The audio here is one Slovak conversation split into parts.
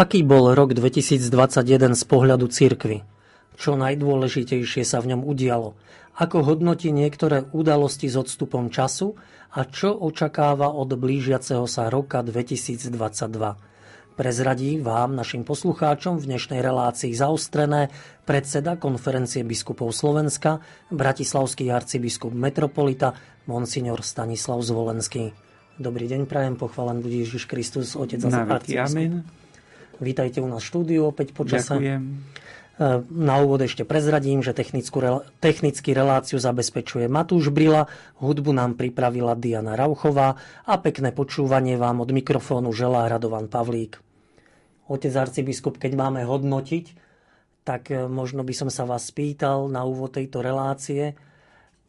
Aký bol rok 2021 z pohľadu cirkvy? Čo najdôležitejšie sa v ňom udialo? Ako hodnotí niektoré udalosti s odstupom času a čo očakáva od blížiaceho sa roka 2022? Prezradí vám, našim poslucháčom, v dnešnej relácii zaostrené predseda konferencie biskupov Slovenska, bratislavský arcibiskup metropolita, monsignor Stanislav Zvolenský. Dobrý deň, prajem, pochválen bude Ježiš Kristus, Otec a arcibiskup. Amen. Vítajte u nás v štúdiu opäť počase. Ďakujem. E, na úvod ešte prezradím, že technickú, technický reláciu zabezpečuje Matúš Brila, hudbu nám pripravila Diana Rauchová a pekné počúvanie vám od mikrofónu želá Radovan Pavlík. Otec arcibiskup, keď máme hodnotiť, tak e, možno by som sa vás spýtal na úvod tejto relácie,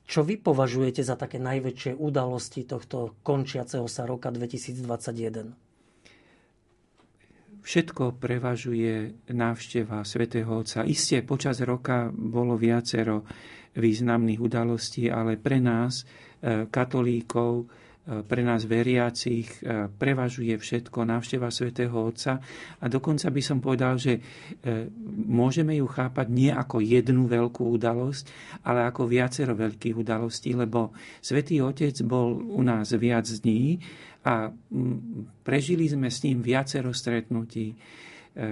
čo vy považujete za také najväčšie udalosti tohto končiaceho sa roka 2021? Všetko prevažuje návšteva svätého Otca. Isté, počas roka bolo viacero významných udalostí, ale pre nás, e, katolíkov, e, pre nás veriacich e, prevažuje všetko návšteva svätého Otca a dokonca by som povedal, že môžeme ju chápať nie ako jednu veľkú udalosť, ale ako viacero veľkých udalostí, lebo svätý Otec bol u nás viac dní a prežili sme s ním viacero stretnutí. E,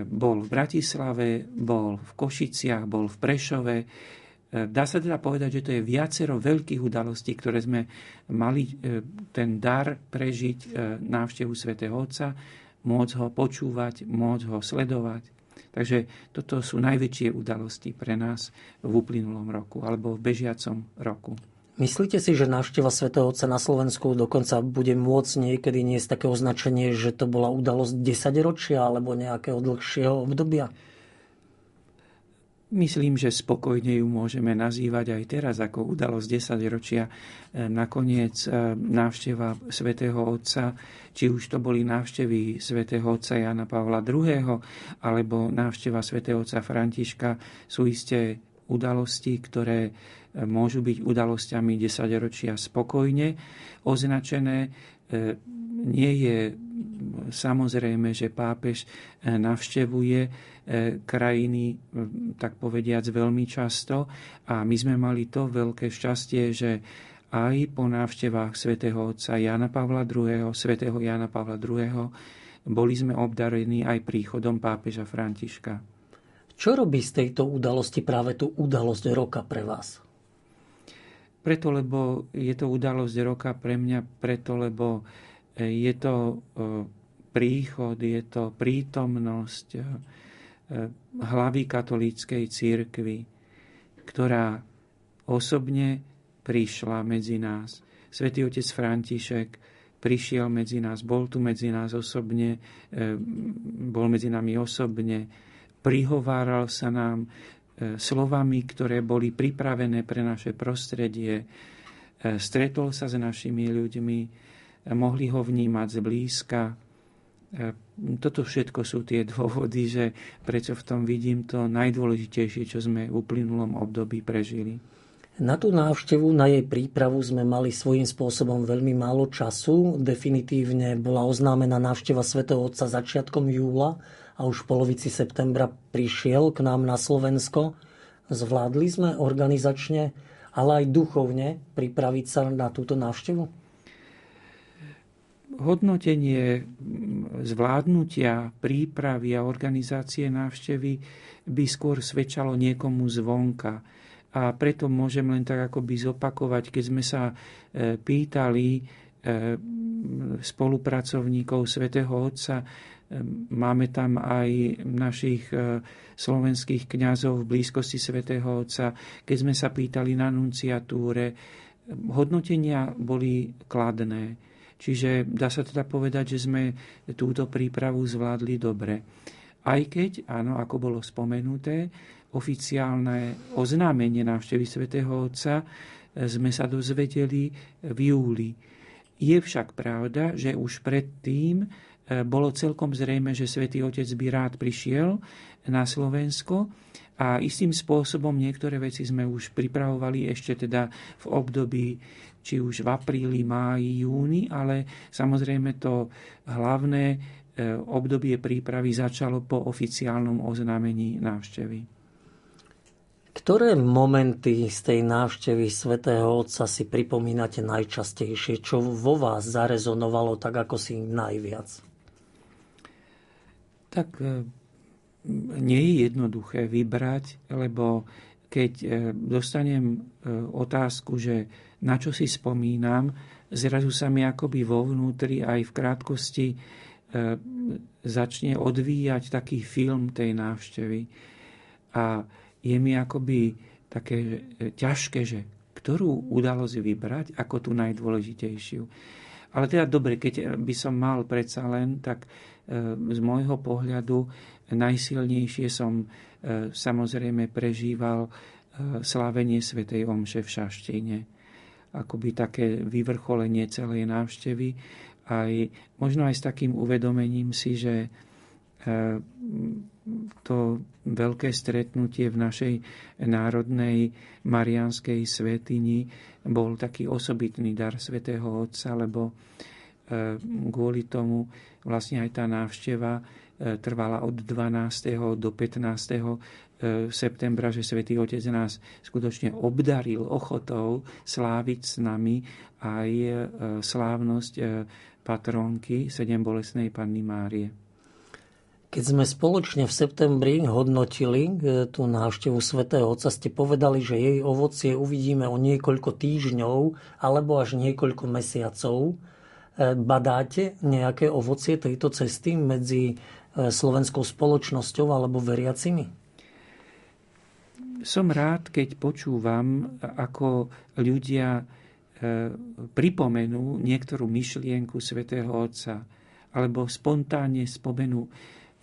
bol v Bratislave, bol v Košiciach, bol v Prešove. E, dá sa teda povedať, že to je viacero veľkých udalostí, ktoré sme mali e, ten dar prežiť návštevu svätého Otca, môcť ho počúvať, môcť ho sledovať. Takže toto sú najväčšie udalosti pre nás v uplynulom roku alebo v bežiacom roku. Myslíte si, že návšteva svätého Otca na Slovensku dokonca bude môcť niekedy niesť také označenie, že to bola udalosť 10 ročia alebo nejakého dlhšieho obdobia? Myslím, že spokojne ju môžeme nazývať aj teraz ako udalosť 10 ročia. E, nakoniec e, návšteva svätého Otca, či už to boli návštevy svätého Otca Jana Pavla II. alebo návšteva svätého Otca Františka, sú isté udalosti, ktoré môžu byť udalosťami desaťročia spokojne označené. E, nie je samozrejme, že pápež e, navštevuje e, krajiny, tak povediac, veľmi často a my sme mali to veľké šťastie, že aj po návštevách svätého otca Jana Pavla II., svätého Jana Pavla II., boli sme obdarení aj príchodom pápeža Františka. Čo robí z tejto udalosti práve tú udalosť roka pre vás? Preto, lebo je to udalosť roka pre mňa, preto, lebo e, je to e, príchod, je to prítomnosť e, hlavy katolíckej církvy, ktorá osobne prišla medzi nás. Svetý otec František prišiel medzi nás, bol tu medzi nás osobne, bol medzi nami osobne, prihováral sa nám, slovami, ktoré boli pripravené pre naše prostredie. E, stretol sa s našimi ľuďmi, e, mohli ho vnímať zblízka. Toto všetko sú tie dôvody, že prečo v tom vidím to najdôležitejšie, čo sme v uplynulom období prežili. Na tú návštevu, na jej prípravu sme mali svojím spôsobom veľmi málo času. Definitívne bola oznámená návšteva svätého Otca začiatkom júla a už v polovici septembra prišiel k nám na Slovensko. Zvládli sme organizačne, ale aj duchovne pripraviť sa na túto návštevu? Hodnotenie zvládnutia, prípravy a organizácie návštevy by skôr svedčalo niekomu zvonka. A preto môžem len tak akoby zopakovať, keď sme sa e, pýtali spolupracovníkov svätého Otca, Máme tam aj našich e, slovenských kňazov v blízkosti svätého Otca. Keď sme sa pýtali na nunciatúre, hodnotenia boli kladné. Čiže dá sa teda povedať, že sme túto prípravu zvládli dobre. Aj keď, áno, ako bolo spomenuté, oficiálne oznámenie návštevy svätého Otca e, sme sa dozvedeli v júli. Je však pravda, že už predtým E, bolo celkom zrejme, že svätý Otec by rád prišiel na Slovensko a istým spôsobom niektoré veci sme už pripravovali ešte teda v období či už v apríli, máji, júni, ale samozrejme to hlavné, e, obdobie prípravy začalo po oficiálnom oznámení návštevy. Ktoré momenty z tej návštevy svätého Otca si pripomínate najčastejšie? Čo vo vás zarezonovalo tak, ako si najviac? Tak e, nie je jednoduché vybrať, lebo keď e, dostanem e, otázku, že na čo si spomínam, zrazu sa mi akoby vo vnútri aj v krátkosti začne odvíjať taký film tej návštevy. A je mi akoby také e, ťažké, že ktorú udalosť vybrať ako tú najdôležitejšiu. Ale teda dobre, keď by som mal predsa len, tak e, z môjho pohľadu najsilnejšie som e, samozrejme prežíval slávenie Svetej Omše v Šaštine. Akoby také vyvrcholenie celej návštevy. Aj, možno aj s takým uvedomením si, že to veľké stretnutie v našej národnej marianskej svetini bol taký osobitný dar svätého Otca, lebo e, kvôli tomu vlastne aj tá návšteva e, trvala od 12. do 15. E, septembra, že svätý Otec nás skutočne obdaril ochotou sláviť s nami aj slávnosť patronky sedem bolesnej Panny Márie. Keď sme spoločne v septembri hodnotili e, tú návštevu svätého Otca, ste povedali, že jej ovocie uvidíme o niekoľko týždňov alebo až niekoľko mesiacov. E, badáte nejaké ovocie tejto cesty medzi e, slovenskou spoločnosťou alebo veriacimi? Som rád, keď počúvam, ako ľudia pripomenú niektorú myšlienku svätého Otca alebo spontánne spomenú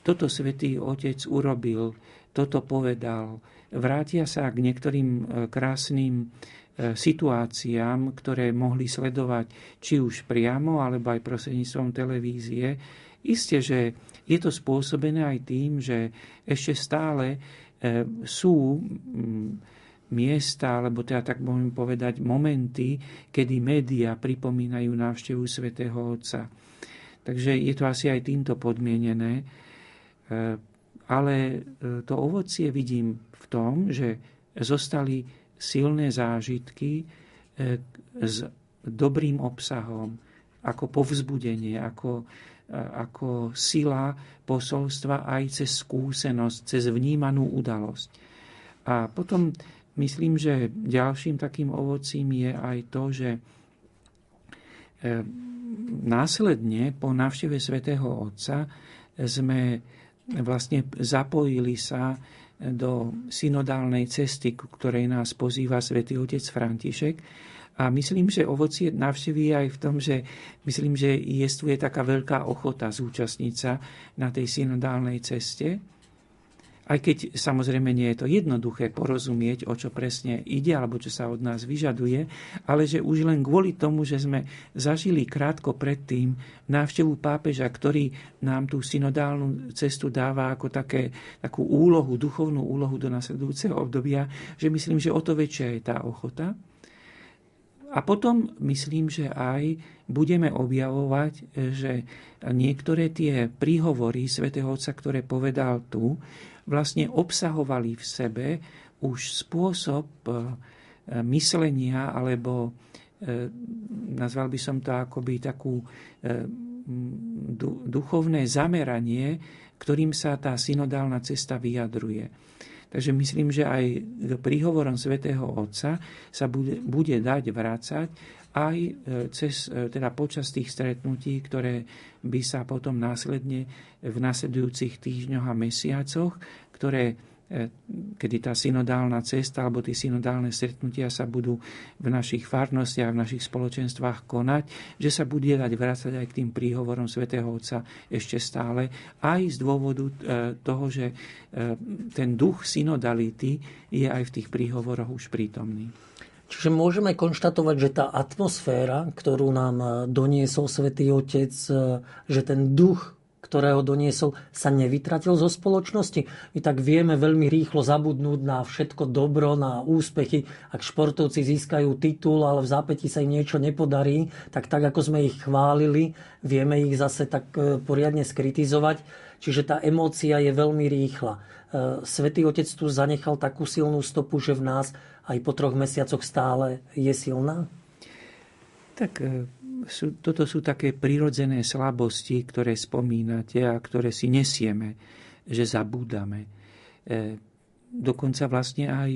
toto svätý Otec urobil, toto povedal. Vrátia sa k niektorým e, krásnym e, situáciám, ktoré mohli sledovať či už priamo, alebo aj prostredníctvom televízie. Isté, že je to spôsobené aj tým, že ešte stále e, sú miesta, alebo teda tak môžem povedať, momenty, kedy média pripomínajú návštevu svätého Otca. Takže je to asi aj týmto podmienené. Eh, ale eh, to ovocie vidím v tom, že zostali silné zážitky eh, s dobrým obsahom, ako povzbudenie, ako, ako sila posolstva aj cez skúsenosť, cez vnímanú udalosť. A potom myslím, že ďalším takým ovocím je aj to, že následne po návšteve svätého Otca sme vlastne zapojili sa do synodálnej cesty, ku ktorej nás pozýva svätý otec František. A myslím, že ovocie navšteví aj v tom, že myslím, že je taká veľká ochota zúčastniť sa na tej synodálnej ceste aj keď samozrejme nie je to jednoduché porozumieť, o čo presne ide alebo čo sa od nás vyžaduje, ale že už len kvôli tomu, že sme zažili krátko predtým návštevu pápeža, ktorý nám tú synodálnu cestu dáva ako také, takú úlohu, duchovnú úlohu do nasledujúceho obdobia, že myslím, že o to väčšia je tá ochota. A potom myslím, že aj budeme objavovať, že niektoré tie príhovory svätého Otca, ktoré povedal tu, vlastne obsahovali v sebe už spôsob e, myslenia alebo e, nazval by som to akoby takú e, duchovné zameranie, ktorým sa tá synodálna cesta vyjadruje. Takže myslím, že aj príhovorom svätého Otca sa bude, bude dať vrácať aj cez, teda počas tých stretnutí, ktoré by sa potom následne v nasledujúcich týždňoch a mesiacoch ktoré e, kedy tá synodálna cesta alebo tie synodálne stretnutia sa budú v našich farnostiach, v našich spoločenstvách konať, že sa bude dať vrácať aj k tým príhovorom svätého Otca ešte stále, aj z dôvodu e, toho, že e, ten duch synodality je aj v tých príhovoroch už prítomný. Čiže môžeme konštatovať, že tá atmosféra, ktorú nám doniesol svätý Otec, že ten duch ktorého doniesol, sa nevytratil zo spoločnosti? My tak vieme veľmi rýchlo zabudnúť na všetko dobro, na úspechy. Ak športovci získajú titul, ale v zápäti sa im niečo nepodarí, tak tak, ako sme ich chválili, vieme ich zase tak e, poriadne skritizovať. Čiže tá emócia je veľmi rýchla. E, Svetý Otec tu zanechal takú silnú stopu, že v nás aj po troch mesiacoch stále je silná? Tak e, sú, toto sú také prirodzené slabosti, ktoré spomínate a ktoré si nesieme, že zabúdame. E, dokonca vlastne aj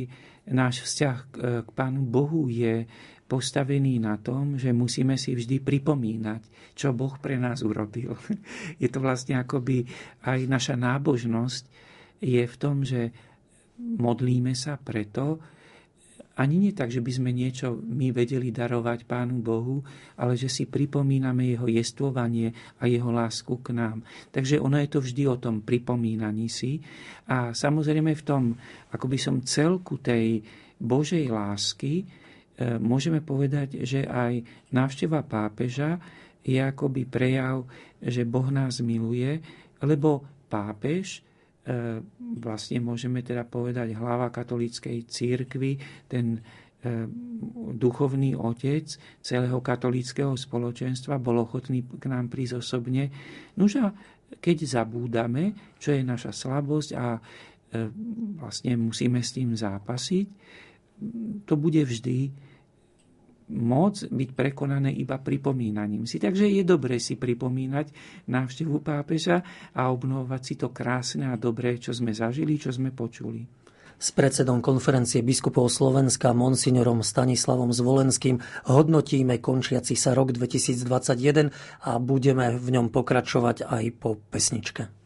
náš vzťah k, k Pánu Bohu je postavený na tom, že musíme si vždy pripomínať, čo Boh pre nás urobil. Je to vlastne akoby aj naša nábožnosť je v tom, že modlíme sa preto, ani nie tak, že by sme niečo my vedeli darovať Pánu Bohu, ale že si pripomíname Jeho jestvovanie a Jeho lásku k nám. Takže ono je to vždy o tom pripomínaní si. A samozrejme v tom, ako by som celku tej Božej lásky, e, môžeme povedať, že aj návšteva pápeža je akoby prejav, že Boh nás miluje, lebo pápež vlastne môžeme teda povedať hlava katolíckej církvy, ten e, duchovný otec celého katolického spoločenstva bol ochotný k nám prísť osobne. Nož a keď zabúdame, čo je naša slabosť a e, vlastne musíme s tým zápasiť, to bude vždy moc byť prekonané iba pripomínaním si. Takže je dobré si pripomínať návštevu pápeža a obnovovať si to krásne a dobré, čo sme zažili, čo sme počuli. S predsedom konferencie biskupov Slovenska monsignorom Stanislavom Zvolenským hodnotíme končiaci sa rok 2021 a budeme v ňom pokračovať aj po pesničke.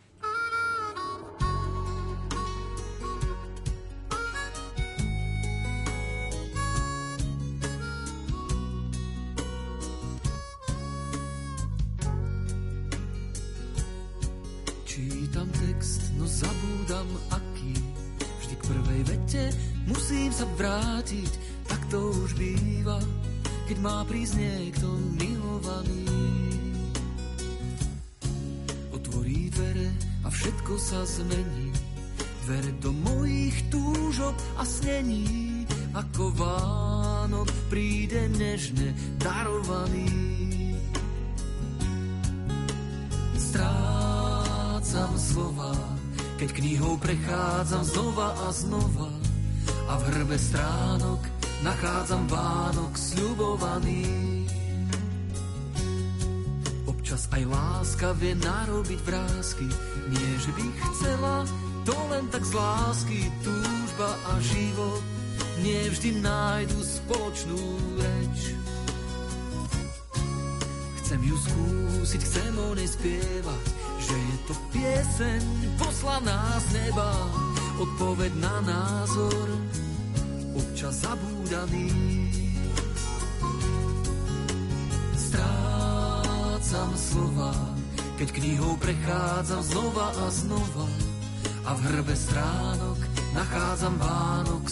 Má prísť niekto milovaný. Otvorí dvere a všetko sa zmení. Dvere do mojich túžob a snení. Ako Vánok príde nežne darovaný. Strácam slova, keď knihou prechádzam znova a znova a v hrbe stránok nachádzam Vánok sľubovaný. Občas aj láska vie narobiť vrázky, nie že by chcela, to len tak z lásky, túžba a život nie vždy nájdu spoločnú reč. Chcem ju skúsiť, chcem o nej spievať, to pieseň poslaná z neba, odpoveď na názor, občas zabúdaný. Strácam slova, keď knihou prechádzam znova a znova a v hrbe stránok nachádzam Vánok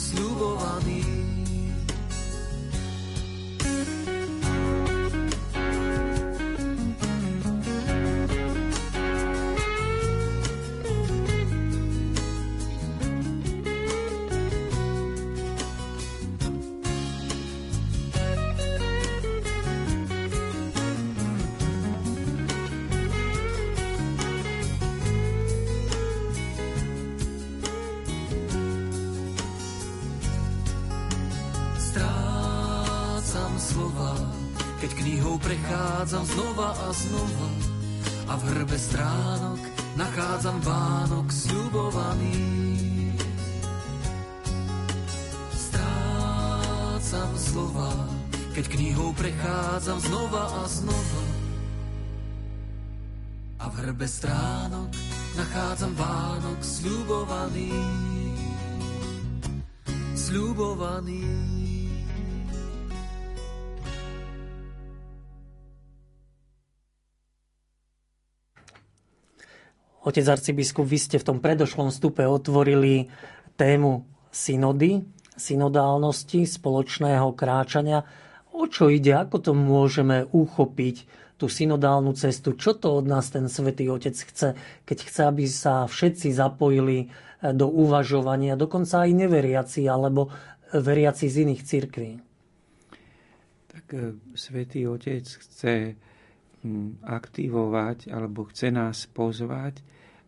sľubovaný. prechádzam znova a znova a v hrbe stránok nachádzam Vánok sľubovaný. Strácam slova, keď knihou prechádzam znova a znova a v hrbe stránok nachádzam Vánok sľubovaný. Sľubovaný. Otec arcibiskup, vy ste v tom predošlom stupe otvorili tému synody, synodálnosti, spoločného kráčania. O čo ide, ako to môžeme uchopiť, tú synodálnu cestu. Čo to od nás ten svätý Otec chce, keď chce, aby sa všetci zapojili do uvažovania, dokonca aj neveriaci alebo veriaci z iných cirkví? Tak e, svätý Otec chce aktivovať alebo chce nás pozvať,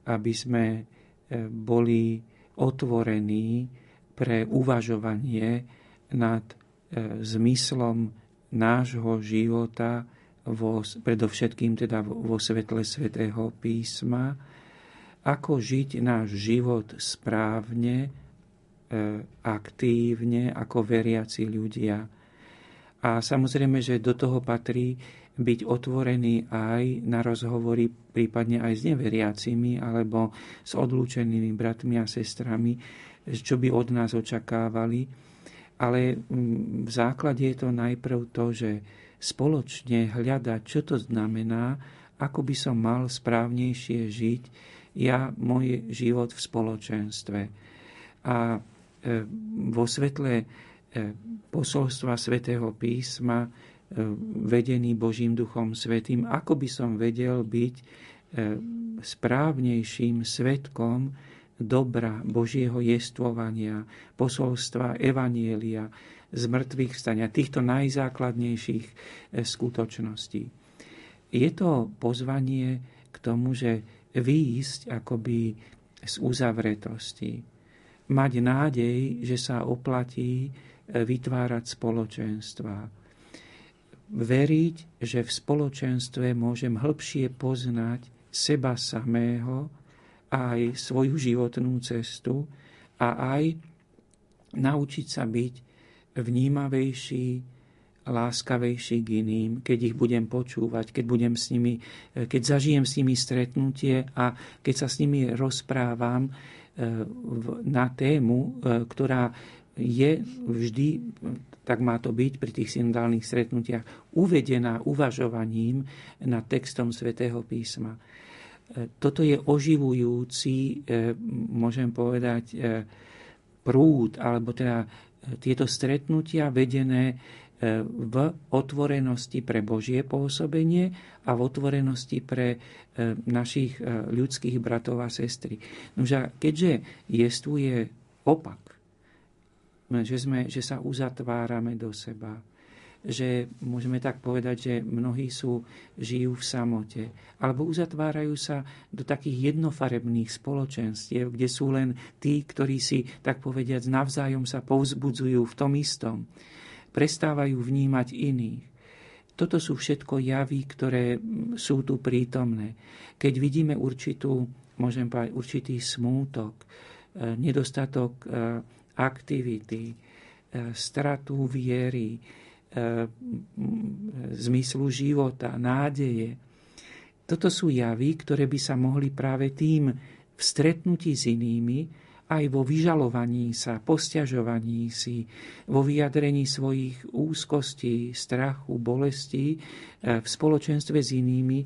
aby sme e, boli otvorení pre uvažovanie nad e, zmyslom nášho života vo, predovšetkým teda vo svetle svätého písma, ako žiť náš život správne, e, aktívne ako veriaci ľudia. A samozrejme, že do toho patrí byť otvorený aj na rozhovory prípadne aj s neveriacimi alebo s odlúčenými bratmi a sestrami, čo by od nás očakávali. Ale mm, v základe je to najprv to, že spoločne hľadať, čo to znamená, ako by som mal správnejšie žiť, ja môj život v spoločenstve. A e, vo svetle e, posolstva svätého písma, vedený Božím duchom svetým, ako by som vedel byť správnejším svetkom dobra Božieho jestvovania, posolstva Evanielia, z mŕtvych vstania, týchto najzákladnejších skutočností. Je to pozvanie k tomu, že výjsť akoby z uzavretosti. Mať nádej, že sa oplatí e, vytvárať spoločenstva. Veriť, že v spoločenstve môžem hĺbšie poznať seba samého, aj svoju životnú cestu a aj naučiť sa byť vnímavejší, láskavejší k iným, keď ich budem počúvať, keď, budem s nimi, keď zažijem s nimi stretnutie a keď sa s nimi rozprávam e, na tému, e, ktorá je vždy, tak má to byť pri tých synodálnych stretnutiach, uvedená uvažovaním nad textom svätého písma. Toto je oživujúci, môžem povedať, prúd, alebo teda tieto stretnutia vedené v otvorenosti pre Božie pôsobenie a v otvorenosti pre e, našich e, ľudských bratov a sestry. Nože, keďže jestvuje opak, že, sme, že sa uzatvárame do seba, že môžeme tak povedať, že mnohí sú, žijú v samote, alebo uzatvárajú sa do takých jednofarebných spoločenstiev, kde sú len tí, ktorí si, tak povediať, navzájom sa povzbudzujú v tom istom prestávajú vnímať iných. Toto sú všetko javy, ktoré sú tu prítomné. Keď vidíme určitú, môžem povedať, určitý smútok, e, nedostatok e, aktivity, e, stratu viery, zmyslu života, nádeje. Toto sú javy, ktoré by sa mohli práve tým v stretnutí s inými aj vo vyžalovaní sa, posťažovaní si, vo vyjadrení svojich úzkostí, strachu, bolestí e, v spoločenstve s inými,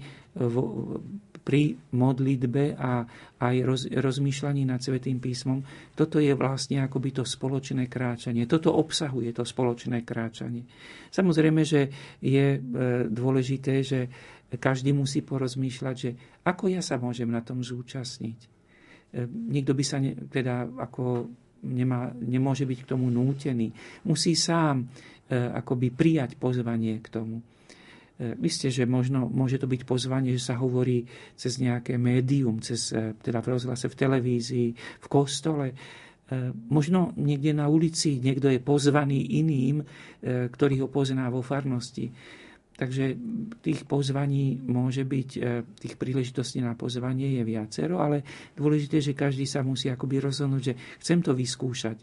pri modlitbe a aj roz, rozmýšľaní nad Svetým písmom. Toto je vlastne akoby to spoločné kráčanie. Toto obsahuje to spoločné kráčanie. Samozrejme, že je e, dôležité, že každý musí porozmýšľať, že ako ja sa môžem na tom zúčastniť E, nikto by sa ne, teda ako nemá, nemôže byť k tomu nútený. Musí sám e, akoby prijať pozvanie k tomu. E, Isté, že možno môže to byť pozvanie, že sa hovorí cez nejaké médium, cez, e, teda v rozhlase, v televízii, v kostole. Možno niekde na ulici niekto je pozvaný iným, ktorý ho pozná vo farnosti. Takže tých pozvaní môže byť, tých príležitostí na pozvanie je viacero, ale dôležité, že každý sa musí akoby rozhodnúť, že chcem to vyskúšať.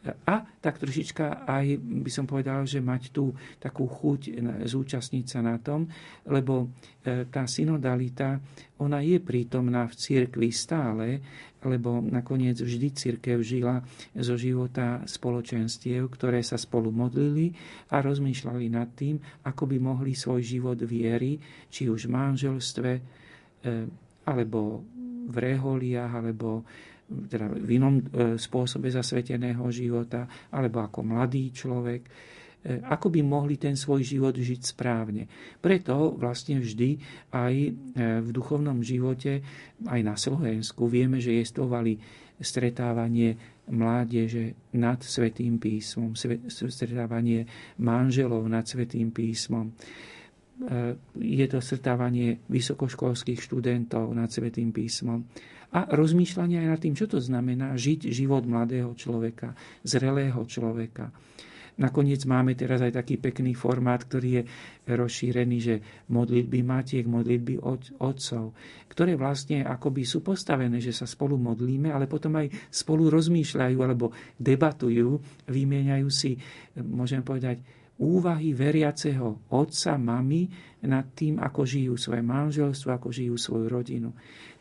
A tak trošička aj by som povedal, že mať tú takú chuť zúčastniť sa na tom, lebo e, tá synodalita, ona je prítomná v cirkvi stále, lebo nakoniec vždy církev žila zo života spoločenstiev, ktoré sa spolu modlili a rozmýšľali nad tým, ako by mohli svoj život viery, či už v manželstve, e, alebo v reholiach, alebo teda v inom e, spôsobe zasveteného života, alebo ako mladý človek, ako by mohli ten svoj život žiť správne. Preto vlastne vždy aj v duchovnom živote, aj na Slovensku, vieme, že jestvovali stretávanie mládeže nad Svetým písmom, stretávanie manželov nad Svetým písmom E, je to stretávanie vysokoškolských študentov nad Svetým písmom a rozmýšľanie aj nad tým, čo to znamená žiť život mladého človeka, zrelého človeka. Nakoniec máme teraz aj taký pekný formát, ktorý je rozšírený, že modlitby matiek, modlitby otcov, ktoré vlastne akoby sú postavené, že sa spolu modlíme, ale potom aj spolu rozmýšľajú alebo debatujú, vymieňajú si, môžem povedať, úvahy veriaceho otca, mamy nad tým, ako žijú svoje manželstvo, ako žijú svoju rodinu.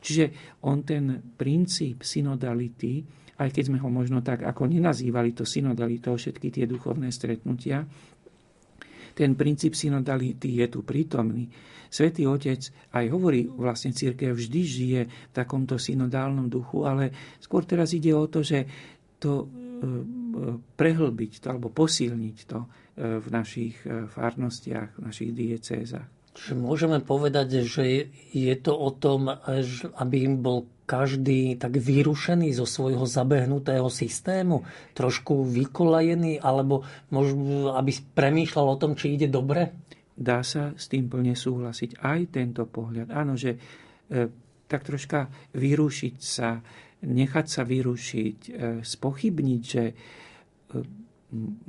Čiže on ten princíp synodality, aj keď sme ho možno tak ako nenazývali to synodalitou, všetky tie duchovné stretnutia, ten princíp synodality je tu prítomný. Svetý Otec aj hovorí, vlastne církev vždy žije v takomto synodálnom duchu, ale skôr teraz ide o to, že to e, e, prehlbiť to alebo posilniť to v našich e, farnostiach, v našich diecézach. Čiže môžeme povedať, že je to o tom, aby im bol každý tak vyrušený zo svojho zabehnutého systému, trošku vykolajený, alebo možno, aby premýšľal o tom, či ide dobre? Dá sa s tým plne súhlasiť. Aj tento pohľad. Áno, že e, tak troška vyrušiť sa, nechať sa vyrušiť, e, spochybniť, že e,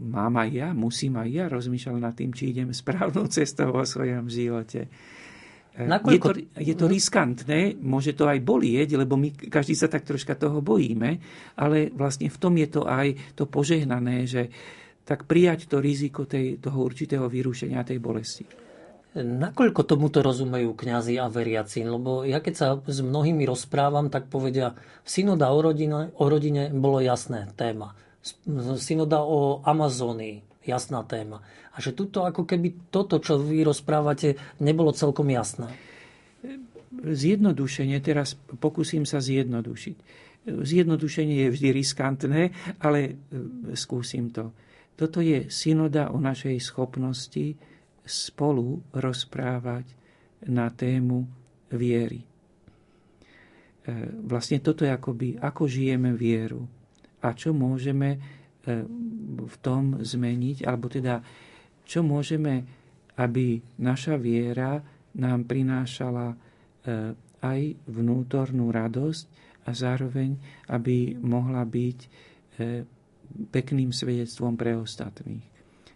mám aj ja, musím aj ja rozmýšľať nad tým, či idem správnou cestou vo svojom živote. E, Nakoľko... Je to, je to riskantné, môže to aj bolieť, lebo my každý sa tak troška toho bojíme, ale vlastne v tom je to aj to požehnané, že tak prijať to riziko tej, toho určitého vyrušenia tej bolesti. Nakoľko tomuto rozumejú kňazi a veriaci? Lebo ja keď sa s mnohými rozprávam, tak povedia, synoda o rodine, o rodine bolo jasné téma synoda o Amazónii, jasná téma. A že tuto ako keby toto, čo vy rozprávate, nebolo celkom jasné. Zjednodušenie, teraz pokúsim sa zjednodušiť. Zjednodušenie je vždy riskantné, ale e, skúsim to. Toto je synoda o našej schopnosti spolu rozprávať na tému viery. E, vlastne toto je akoby, ako žijeme vieru a čo môžeme e, v tom zmeniť, alebo teda čo môžeme, aby naša viera nám prinášala e, aj vnútornú radosť a zároveň, aby mohla byť e, pekným svedectvom pre ostatných.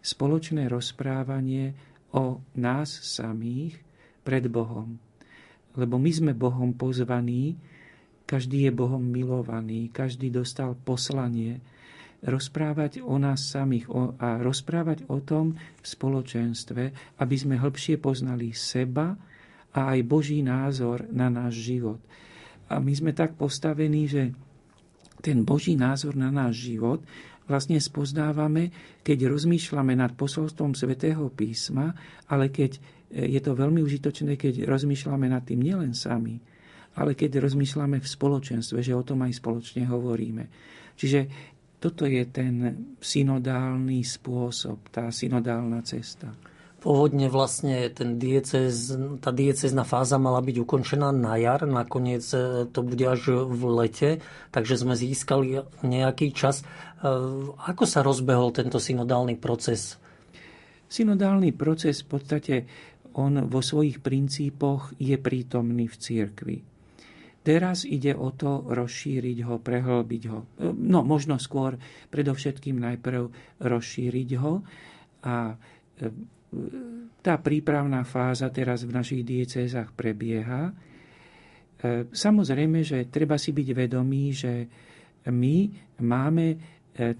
Spoločné rozprávanie o nás samých pred Bohom. Lebo my sme Bohom pozvaní, každý je Bohom milovaný, každý dostal poslanie rozprávať o nás samých a rozprávať o tom v spoločenstve, aby sme hĺbšie poznali seba a aj Boží názor na náš život. A my sme tak postavení, že ten Boží názor na náš život vlastne spoznávame, keď rozmýšľame nad posolstvom svätého písma, ale keď je to veľmi užitočné, keď rozmýšľame nad tým nielen sami, ale keď rozmýšľame v spoločenstve, že o tom aj spoločne hovoríme. Čiže toto je ten synodálny spôsob, tá synodálna cesta. Pôvodne vlastne ten diecez, tá diecezná fáza mala byť ukončená na jar, nakoniec e, to bude až v lete, takže sme získali nejaký čas. E, ako sa rozbehol tento synodálny proces? Synodálny proces v podstate on vo svojich princípoch je prítomný v cirkvi. Teraz ide o to rozšíriť ho, prehlbiť ho. No možno skôr predovšetkým najprv rozšíriť ho a e, tá prípravná fáza teraz v našich diecézach prebieha. E, samozrejme, že treba si byť vedomý, že my máme e,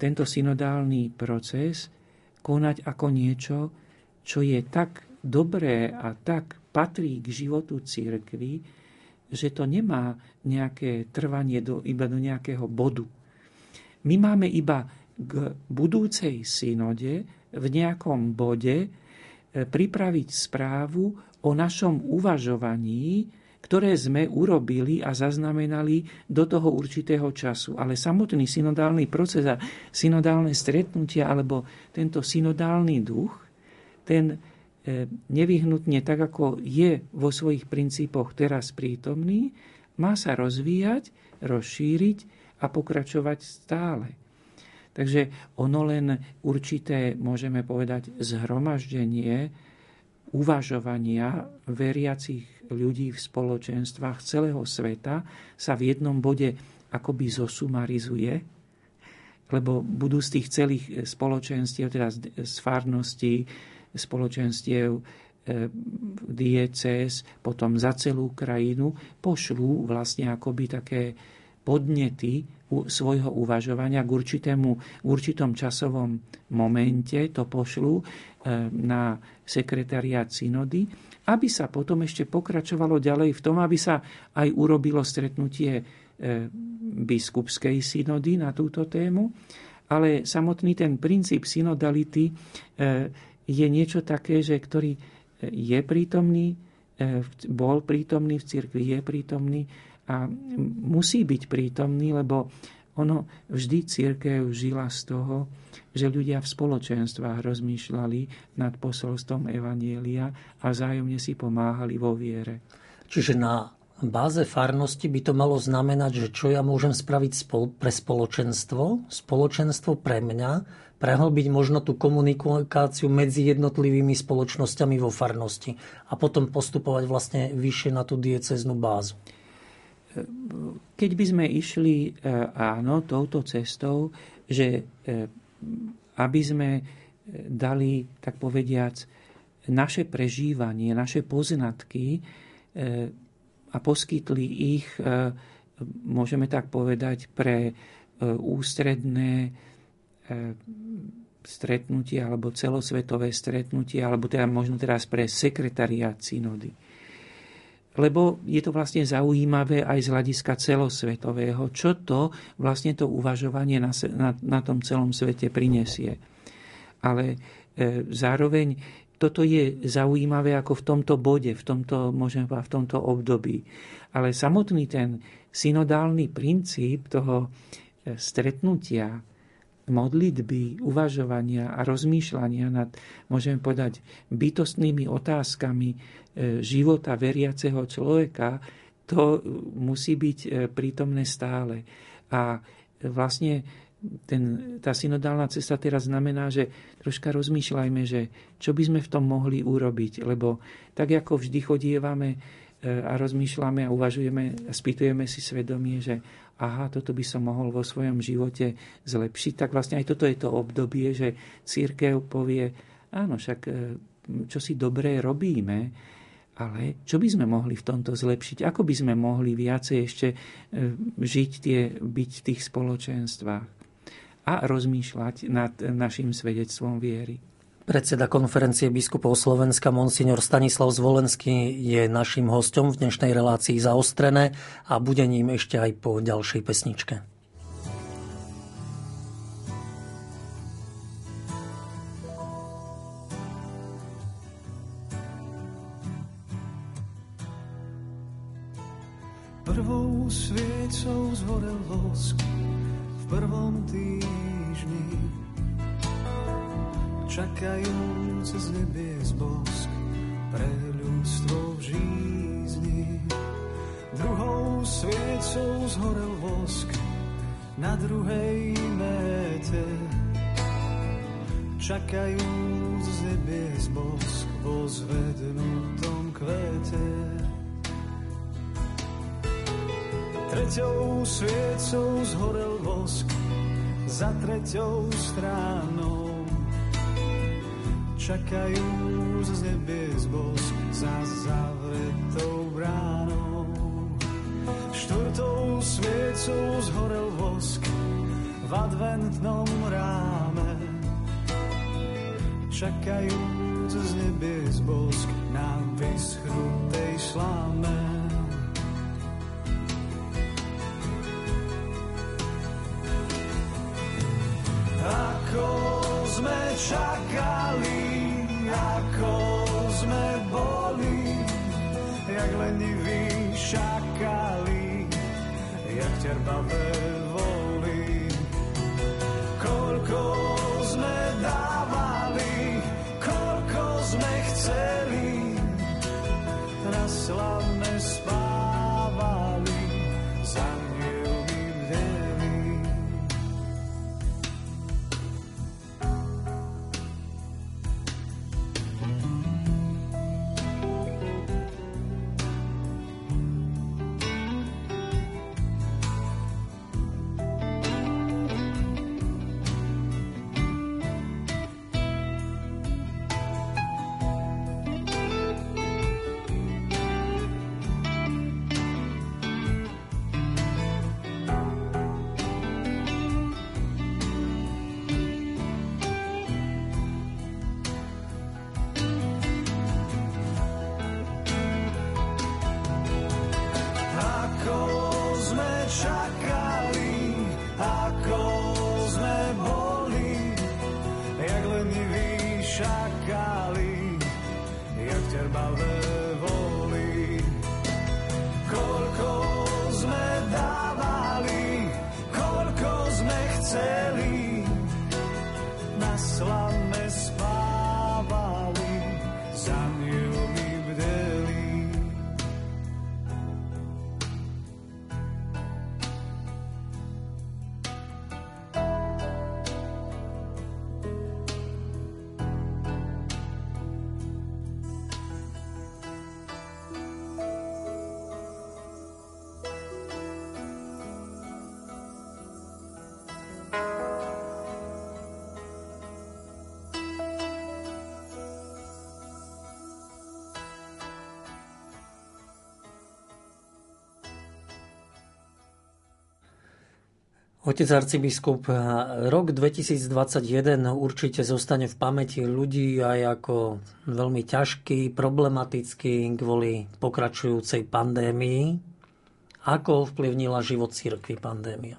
tento synodálny proces konať ako niečo, čo je tak dobré a tak patrí k životu církvy, že to nemá nejaké trvanie do, iba do nejakého bodu. My máme iba k budúcej synode v nejakom bode e, pripraviť správu o našom uvažovaní ktoré sme urobili a zaznamenali do toho určitého času. Ale samotný synodálny proces a synodálne stretnutia alebo tento synodálny duch, ten nevyhnutne tak, ako je vo svojich princípoch teraz prítomný, má sa rozvíjať, rozšíriť a pokračovať stále. Takže ono len určité, môžeme povedať, zhromaždenie uvažovania veriacich ľudí v spoločenstvách celého sveta sa v jednom bode akoby zosumarizuje, lebo budú z tých celých spoločenstiev, teda z farností, spoločenstiev, e, dieces, potom za celú krajinu, pošlú vlastne akoby také podnety svojho uvažovania k určitému, v určitom časovom momente to pošlú e, na sekretariát synody aby sa potom ešte pokračovalo ďalej v tom, aby sa aj urobilo stretnutie e, biskupskej synody na túto tému. Ale samotný ten princíp synodality je niečo také, že ktorý e, je prítomný, bol prítomný v cirkvi, je prítomný a musí byť prítomný, lebo ono vždy církev žila z toho, že ľudia v spoločenstvách rozmýšľali nad posolstvom Evanielia a vzájomne si pomáhali vo viere. Čiže na báze farnosti by to malo znamenať, že čo ja môžem spraviť pre spoločenstvo, spoločenstvo pre mňa, prehlbiť možno tú komunikáciu medzi jednotlivými spoločnosťami vo farnosti a potom postupovať vlastne vyššie na tú dieceznú bázu. Keď by sme išli e, áno touto cestou, že e, aby sme e, dali, tak povediac, naše prežívanie, naše poznatky a poskytli ich, môžeme tak povedať, pre ústredné stretnutie alebo celosvetové stretnutie, alebo teda možno teraz pre sekretariát synody lebo je to vlastne zaujímavé aj z hľadiska celosvetového, čo to vlastne to uvažovanie na, na, na tom celom svete prinesie. Ale e, zároveň toto je zaujímavé ako v tomto bode, v tomto, môžem v tomto období. Ale samotný ten synodálny princíp toho e, stretnutia, modlitby, uvažovania a rozmýšľania nad, môžeme povedať, bytostnými otázkami e, života veriaceho človeka, to musí byť e, prítomné stále. A vlastne ten, tá synodálna cesta teraz znamená, že troška rozmýšľajme, že čo by sme v tom mohli urobiť, lebo tak ako vždy chodievame e, a rozmýšľame a uvažujeme a spýtujeme si svedomie, že aha, toto by som mohol vo svojom živote zlepšiť, tak vlastne aj toto je to obdobie, že církev povie, áno, však e, čo si dobré robíme, ale čo by sme mohli v tomto zlepšiť? Ako by sme mohli viacej ešte e, žiť tie, byť v tých spoločenstvách a rozmýšľať nad našim svedectvom viery? Predseda konferencie biskupov Slovenska Monsignor Stanislav Zvolenský je našim hostom v dnešnej relácii zaostrené a bude ním ešte aj po ďalšej pesničke. Čakali ako sme boli, jak lenivý čakali, jak ťerbavé voli. Koľko sme dávali, koľko sme chceli, na slavné Otec arcibiskup, rok 2021 určite zostane v pamäti ľudí aj ako veľmi ťažký, problematický kvôli pokračujúcej pandémii. Ako ovplyvnila život cirkvi pandémia?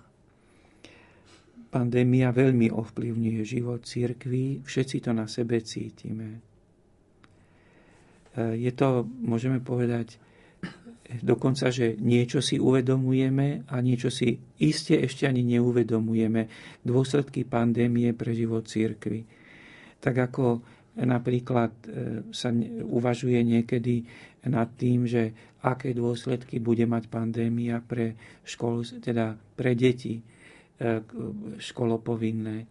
Pandémia veľmi ovplyvňuje život cirkvi, všetci to na sebe cítime. Je to, môžeme povedať, dokonca, že niečo si uvedomujeme a niečo si iste ešte ani neuvedomujeme. Dôsledky pandémie pre život církvy. Tak ako napríklad sa uvažuje niekedy nad tým, že aké dôsledky bude mať pandémia pre školu, teda pre deti školopovinné.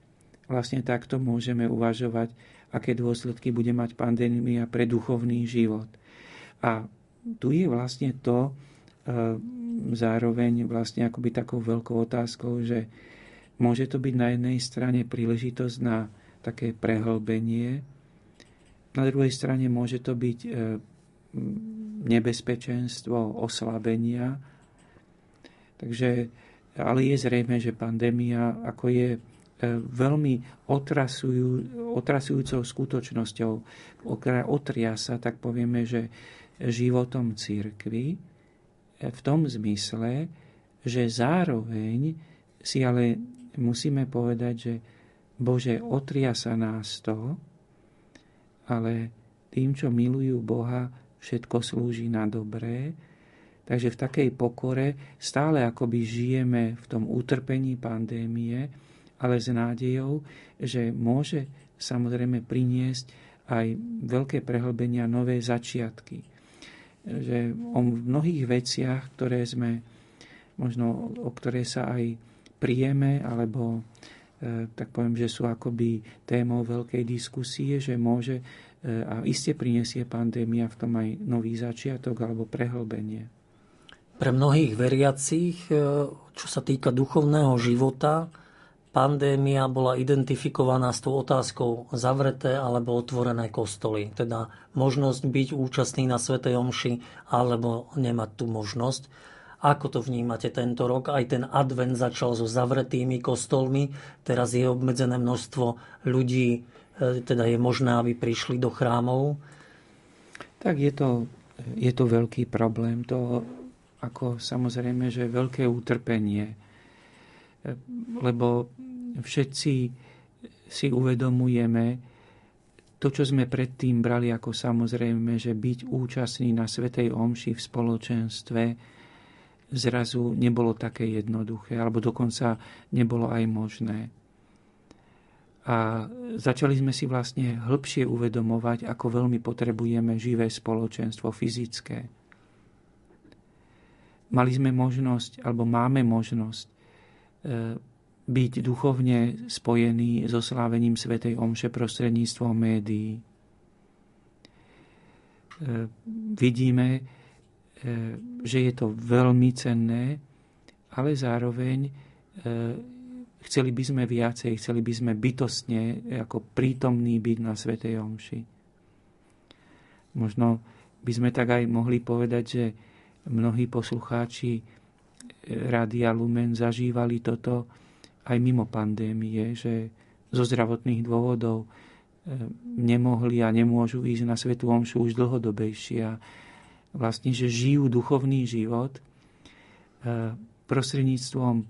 Vlastne takto môžeme uvažovať, aké dôsledky bude mať pandémia pre duchovný život. A tu je vlastne to zároveň vlastne akoby takou veľkou otázkou, že môže to byť na jednej strane príležitosť na také prehlbenie, na druhej strane môže to byť nebezpečenstvo oslabenia. Takže, ale je zrejme, že pandémia ako je veľmi otrasujú, otrasujúcou skutočnosťou, ktorá otriasa, tak povieme, že životom církvy v tom zmysle, že zároveň si ale musíme povedať, že Bože, otriasa nás to, ale tým, čo milujú Boha, všetko slúži na dobré. Takže v takej pokore stále akoby žijeme v tom utrpení pandémie, ale s nádejou, že môže samozrejme priniesť aj veľké prehlbenia, nové začiatky. Že o mnohých veciach, ktoré sme, možno o ktoré sa aj príjeme, alebo tak poviem, že sú akoby témou veľkej diskusie, že môže a iste prinesie pandémia v tom aj nový začiatok alebo prehlbenie. Pre mnohých veriacich, čo sa týka duchovného života, pandémia bola identifikovaná s tou otázkou zavreté alebo otvorené kostoly. Teda možnosť byť účastný na Svetej Omši alebo nemať tú možnosť. Ako to vnímate tento rok? Aj ten advent začal so zavretými kostolmi. Teraz je obmedzené množstvo ľudí, teda je možné, aby prišli do chrámov. Tak je to, je to veľký problém. To ako samozrejme, že veľké utrpenie. Lebo všetci si uvedomujeme to, čo sme predtým brali ako samozrejme, že byť účastný na Svetej Omši v spoločenstve, zrazu nebolo také jednoduché, alebo dokonca nebolo aj možné. A začali sme si vlastne hĺbšie uvedomovať, ako veľmi potrebujeme živé spoločenstvo fyzické. Mali sme možnosť, alebo máme možnosť e, byť duchovne spojený so slávením Svetej Omše prostredníctvom médií. E, vidíme, e, že je to veľmi cenné, ale zároveň chceli by sme viacej, chceli by sme bytostne ako prítomný byť na Svetej Omši. Možno by sme tak aj mohli povedať, že mnohí poslucháči Rádia Lumen zažívali toto aj mimo pandémie, že zo zdravotných dôvodov e, nemohli a nemôžu ísť na Svetú Omšu už dlhodobejšie a vlastne, že žijú duchovný život e, prostredníctvom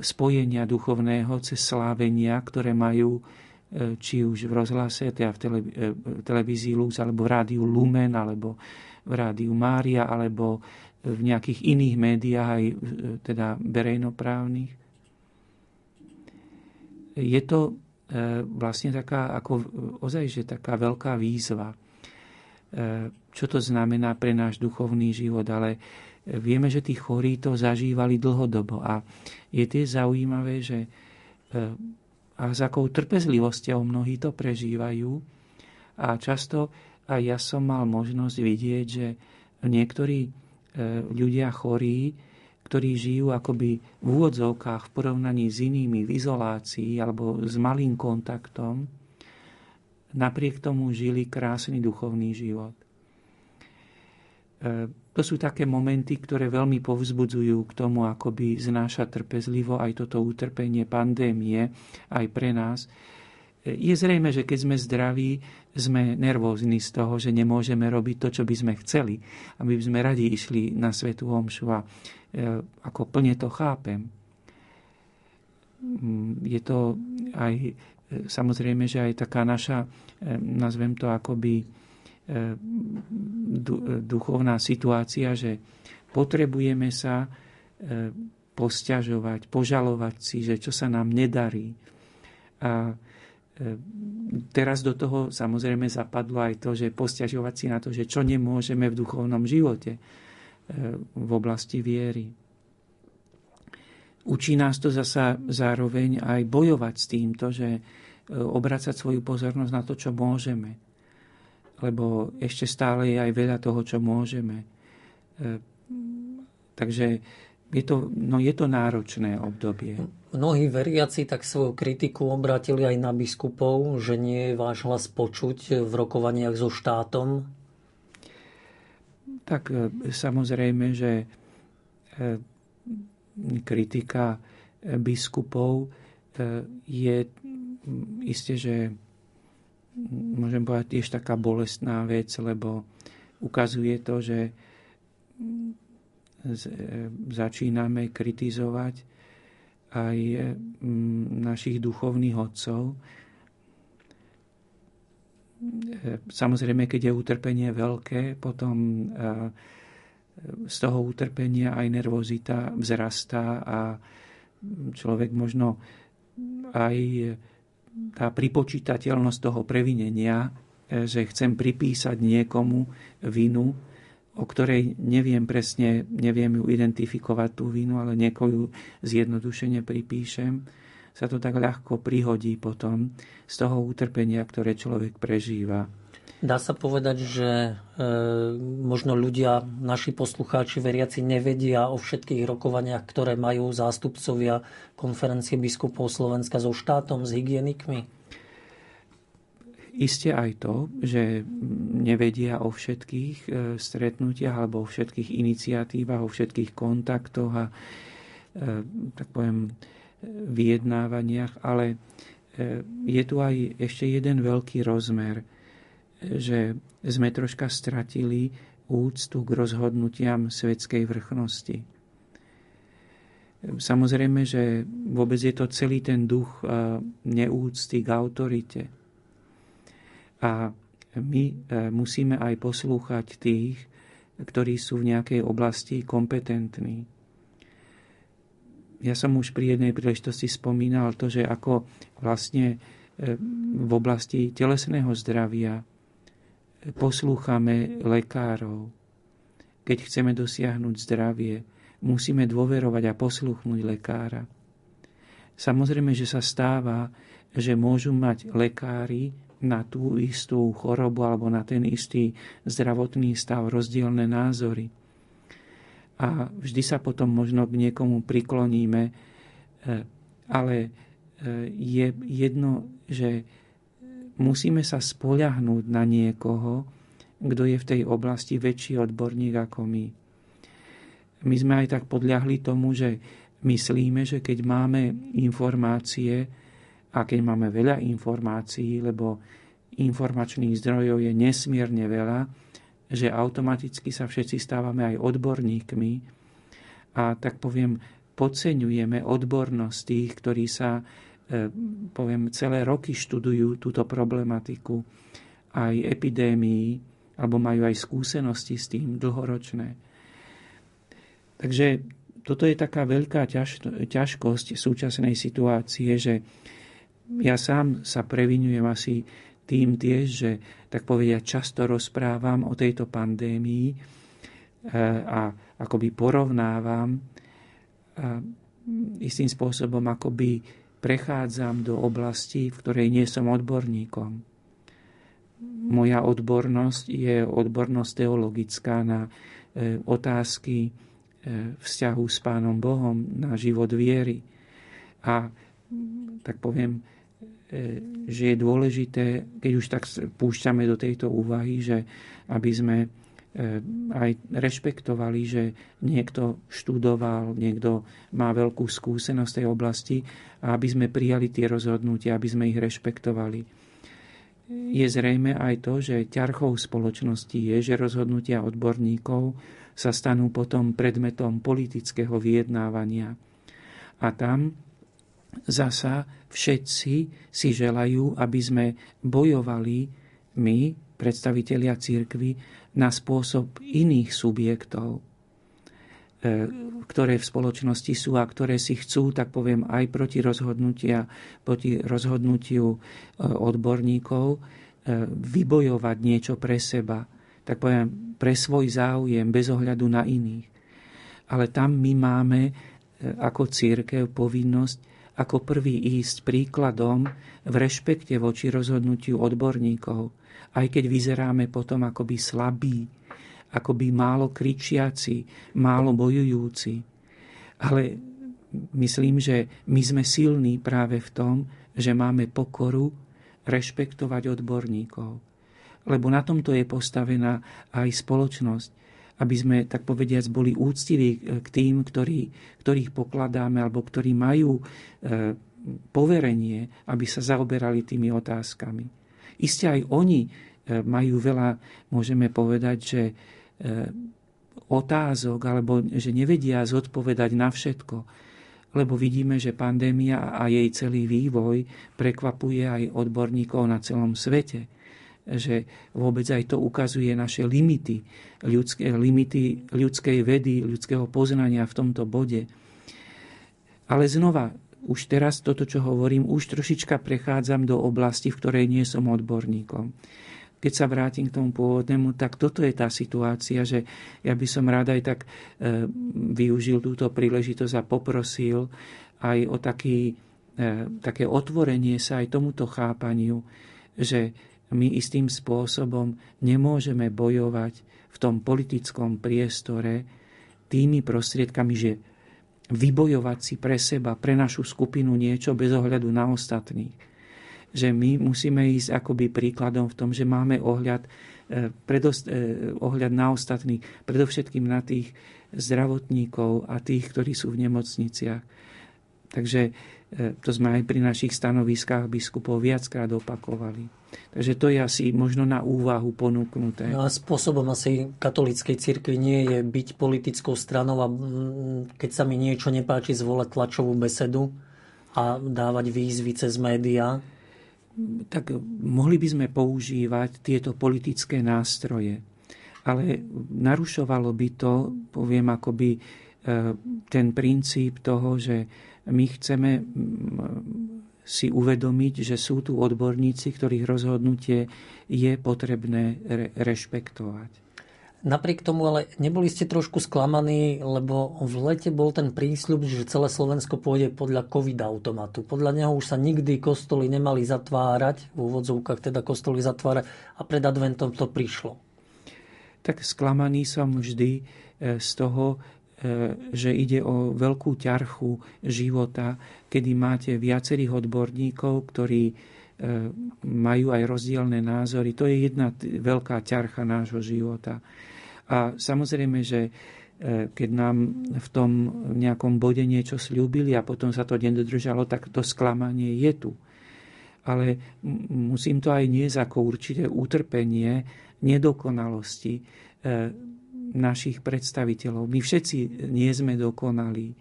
spojenia duchovného cez slávenia, ktoré majú e, či už v rozhlase, teda v televízii Lux, alebo v rádiu Lumen, alebo v rádiu Mária, alebo v nejakých iných médiách, aj teda verejnoprávnych je to e, vlastne taká, ako ozaj, že taká veľká výzva. E, čo to znamená pre náš duchovný život, ale vieme, že tí chorí to zažívali dlhodobo a je tie zaujímavé, že e, a s akou trpezlivosťou mnohí to prežívajú a často aj ja som mal možnosť vidieť, že niektorí ľudia chorí ktorí žijú akoby v úvodzovkách v porovnaní s inými v izolácii alebo s malým kontaktom, napriek tomu žili krásny duchovný život. E, to sú také momenty, ktoré veľmi povzbudzujú k tomu, akoby znáša trpezlivo aj toto utrpenie pandémie aj pre nás. E, je zrejme, že keď sme zdraví, sme nervózni z toho, že nemôžeme robiť to, čo by sme chceli, aby sme radi išli na Svetu Omšu a ako plne to chápem. Mm, je to aj e, samozrejme, že aj taká naša, e, nazvem to akoby duchovná situácia, že potrebujeme sa posťažovať, požalovať si, že čo sa nám nedarí. A teraz do toho samozrejme zapadlo aj to, že posťažovať si na to, že čo nemôžeme v duchovnom živote v oblasti viery. Učí nás to zasa zároveň aj bojovať s týmto, že e, obracať svoju pozornosť na to, čo môžeme. Lebo ešte stále je aj veľa toho, čo môžeme. E, takže je to, no je to náročné obdobie. Mnohí veriaci tak svoju kritiku obratili aj na biskupov, že nie je váš hlas počuť v rokovaniach so štátom tak e, samozrejme, že e, kritika e, biskupov je isté, že môžem povedať tiež taká bolestná vec, lebo ukazuje to, že začíname kritizovať aj našich duchovných odcov, Samozrejme, keď je utrpenie veľké, potom e, z toho utrpenia aj nervozita vzrastá a človek možno aj tá pripočítateľnosť toho previnenia, e, že chcem pripísať niekomu vinu, o ktorej neviem presne, neviem ju identifikovať tú vinu, ale niekoju zjednodušene pripíšem, sa to tak ľahko prihodí potom z toho utrpenia, ktoré človek prežíva. Dá sa povedať, že e, možno ľudia, naši poslucháči, veriaci nevedia o všetkých rokovaniach, ktoré majú zástupcovia konferencie biskupov Slovenska so štátom, s hygienikmi? Isté aj to, že nevedia o všetkých e, stretnutiach alebo o všetkých iniciatívach, o všetkých kontaktoch a e, tak poviem, vyjednávaniach, ale e, je tu aj ešte jeden veľký rozmer, že sme troška stratili úctu k rozhodnutiam svetskej vrchnosti. Samozrejme, že vôbec je to celý ten duch e, neúcty k autorite. A my e, musíme aj poslúchať tých, ktorí sú v nejakej oblasti kompetentní. Ja som už pri jednej príležitosti spomínal to, že ako vlastne e, v oblasti telesného zdravia poslúchame lekárov. Keď chceme dosiahnuť zdravie, musíme dôverovať a posluchnúť lekára. Samozrejme, že sa stáva, že môžu mať lekári na tú istú chorobu alebo na ten istý zdravotný stav rozdielne názory. A vždy sa potom možno k niekomu prikloníme, e, ale e, je jedno, že musíme sa spoľahnúť na niekoho, kto je v tej oblasti väčší odborník ako my. My sme aj tak podľahli tomu, že myslíme, že keď máme informácie a keď máme veľa informácií, lebo informačných zdrojov je nesmierne veľa, že automaticky sa všetci stávame aj odborníkmi a tak poviem, podceňujeme odbornosť tých, ktorí sa E, poviem, celé roky študujú túto problematiku aj epidémií, alebo majú aj skúsenosti s tým dlhoročné. Takže toto je taká veľká ťaž, ťažkosť súčasnej situácie, že ja sám sa previnujem asi tým tiež, že tak povedia často rozprávam o tejto pandémii e, a akoby porovnávam a istým spôsobom akoby prechádzam do oblasti, v ktorej nie som odborníkom. Moja odbornosť je odbornosť teologická na e, otázky e, vzťahu s Pánom Bohom, na život viery. A tak poviem, e, že je dôležité, keď už tak púšťame do tejto úvahy, že aby sme E, aj rešpektovali, že niekto študoval, niekto má veľkú skúsenosť v tej oblasti a aby sme prijali tie rozhodnutia, aby sme ich rešpektovali. Je zrejme aj to, že ťarchou spoločnosti je, že rozhodnutia odborníkov sa stanú potom predmetom politického vyjednávania. A tam zasa všetci si želajú, aby sme bojovali my, predstavitelia církvy, na spôsob iných subjektov, e, ktoré v spoločnosti sú a ktoré si chcú, tak poviem, aj proti, rozhodnutia, proti rozhodnutiu e, odborníkov e, vybojovať niečo pre seba, tak poviem, pre svoj záujem, bez ohľadu na iných. Ale tam my máme ako církev povinnosť ako prvý ísť príkladom v rešpekte voči rozhodnutiu odborníkov, aj keď vyzeráme potom akoby slabí, akoby málo kričiaci, málo bojujúci. Ale myslím, že my sme silní práve v tom, že máme pokoru rešpektovať odborníkov. Lebo na tomto je postavená aj spoločnosť, aby sme, tak povediac, boli úctiví k tým, ktorí, ktorých pokladáme alebo ktorí majú e, poverenie, aby sa zaoberali tými otázkami. Isté aj oni e, majú veľa, môžeme povedať, že otázok, alebo že nevedia zodpovedať na všetko. Lebo vidíme, že pandémia a jej celý vývoj prekvapuje aj odborníkov na celom svete že vôbec aj to ukazuje naše limity, ľudské, limity ľudskej vedy, ľudského poznania v tomto bode. Ale znova, už teraz toto, čo hovorím, už trošička prechádzam do oblasti, v ktorej nie som odborníkom. Keď sa vrátim k tomu pôvodnému, tak toto je tá situácia, že ja by som rád aj tak e, využil túto príležitosť a poprosil aj o taký, e, také otvorenie sa aj tomuto chápaniu, že my istým spôsobom nemôžeme bojovať v tom politickom priestore tými prostriedkami, že vybojovať si pre seba, pre našu skupinu niečo bez ohľadu na ostatných. Že my musíme ísť akoby príkladom v tom, že máme ohľad, eh, predost, eh, ohľad na ostatných, predovšetkým na tých zdravotníkov a tých, ktorí sú v nemocniciach. Takže to sme aj pri našich stanoviskách biskupov viackrát opakovali. Takže to je asi možno na úvahu ponúknuté. No a spôsobom asi katolíckej cirkvi nie je byť politickou stranou a keď sa mi niečo nepáči, zvolať tlačovú besedu a dávať výzvy cez médiá? Tak mohli by sme používať tieto politické nástroje. ale narušovalo by to, poviem, akoby ten princíp toho, že my chceme si uvedomiť, že sú tu odborníci, ktorých rozhodnutie je potrebné re- rešpektovať. Napriek tomu ale neboli ste trošku sklamaní, lebo v lete bol ten prísľub, že celé Slovensko pôjde podľa covid automatu. Podľa neho už sa nikdy kostoly nemali zatvárať, v úvodzovkách teda kostoly zatvárať a pred adventom to prišlo. Tak sklamaný som vždy e, z toho, že ide o veľkú ťarchu života, kedy máte viacerých odborníkov, ktorí e, majú aj rozdielne názory. To je jedna veľká ťarcha nášho života. A samozrejme, že e, keď nám v tom nejakom bode niečo slúbili a potom sa to nedodržalo, tak to sklamanie je tu. Ale musím to aj niesť ako určité utrpenie nedokonalosti e, našich predstaviteľov. My všetci nie sme dokonalí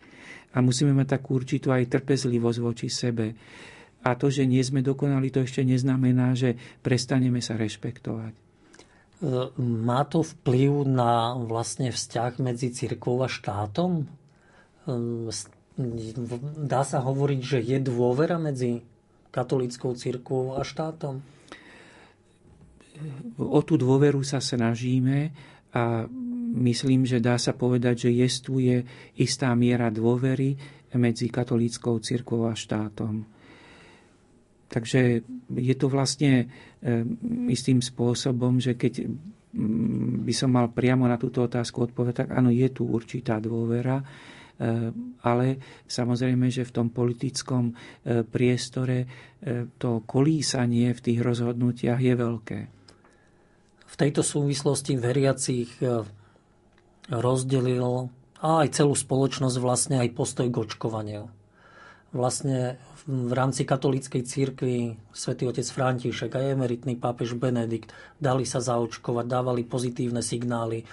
a musíme mať takú určitú aj trpezlivosť voči sebe. A to, že nie sme dokonali, to ešte neznamená, že prestaneme sa rešpektovať. Má to vplyv na vlastne vzťah medzi cirkvou a štátom? Ehm, dá sa hovoriť, že je dôvera medzi katolickou cirkvou a štátom? O tú dôveru sa snažíme a myslím, že dá sa povedať, že jestuje istá miera dôvery medzi katolíckou cirkvou a štátom. Takže je to vlastne istým spôsobom, že keď by som mal priamo na túto otázku odpovedať, tak áno, je tu určitá dôvera, ale samozrejme, že v tom politickom priestore to kolísanie v tých rozhodnutiach je veľké. V tejto súvislosti veriacich rozdelil a aj celú spoločnosť vlastne aj postoj k očkovaniu. Vlastne v rámci katolíckej církvy svätý otec František a emeritný pápež Benedikt dali sa zaočkovať, dávali pozitívne signály,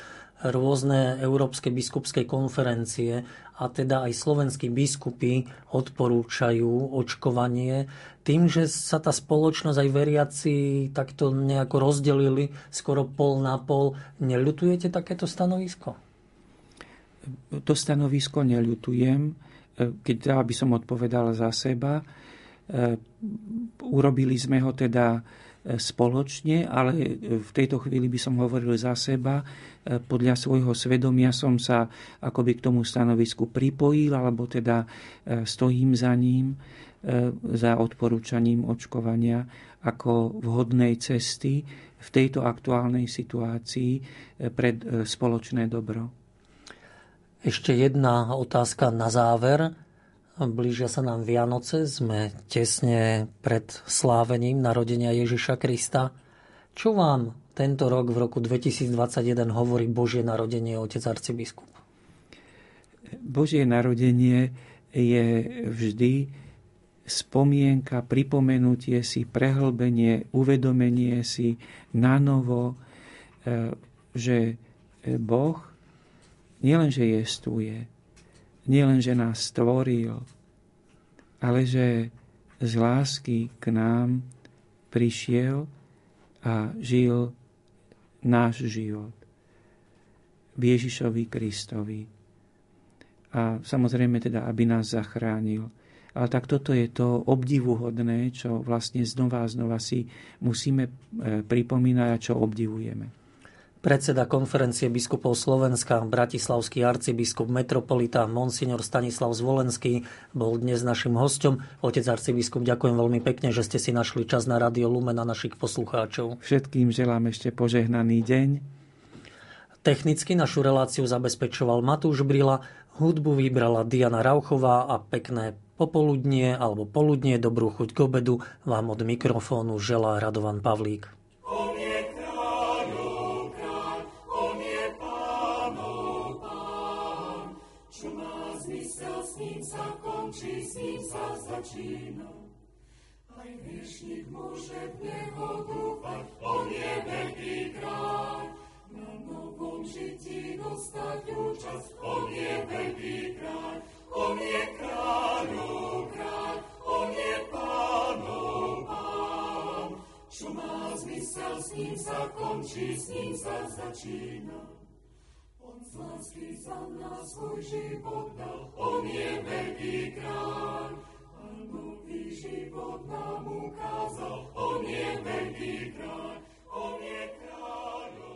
rôzne európske biskupské konferencie a teda aj slovenskí biskupy odporúčajú očkovanie. Tým, že sa tá spoločnosť aj veriaci takto nejako rozdelili, skoro pol na pol, neľutujete takéto stanovisko? To stanovisko neľutujem keď teda by som odpovedal za seba, urobili sme ho teda spoločne, ale v tejto chvíli by som hovoril za seba. E, podľa svojho svedomia som sa akoby k tomu stanovisku pripojil, alebo teda stojím za ním, za odporúčaním očkovania ako vhodnej cesty v tejto aktuálnej situácii pred spoločné dobro. Ešte jedna otázka na záver. Blížia sa nám Vianoce, sme tesne pred slávením narodenia Ježiša Krista. Čo vám tento rok v roku 2021 hovorí Božie narodenie, otec arcibiskup? Božie narodenie je vždy spomienka, pripomenutie si, prehlbenie, uvedomenie si na novo, eh, že Boh nielenže jestuje, nielenže nás stvoril, ale že z lásky k nám prišiel a žil náš život v Ježišovi Kristovi. A samozrejme teda, aby nás zachránil. Ale tak toto je to obdivuhodné, čo vlastne znova a znova si musíme e, pripomínať a čo obdivujeme. Predseda konferencie biskupov Slovenska, bratislavský arcibiskup metropolita Monsignor Stanislav Zvolenský bol dnes našim hostom. Otec arcibiskup, ďakujem veľmi pekne, že ste si našli čas na Radio Lumen a našich poslucháčov. Všetkým želám ešte požehnaný deň. Technicky našu reláciu zabezpečoval Matúš Brila, hudbu vybrala Diana Rauchová a pekné popoludnie alebo poludnie, dobrú chuť k obedu vám od mikrofónu želá Radovan Pavlík. Začína. Aj hriešnik môže v Neho dúfať, On je veľký kráľ. Na novom žití dostať účasť, On je veľký kráľ. On je kráľov kráľ, On je pán. Čo má zmysel sa končí, s ním sa začína. On z lásky za nás svoj život dal, on je on je veľký kráľ, on je kráľom.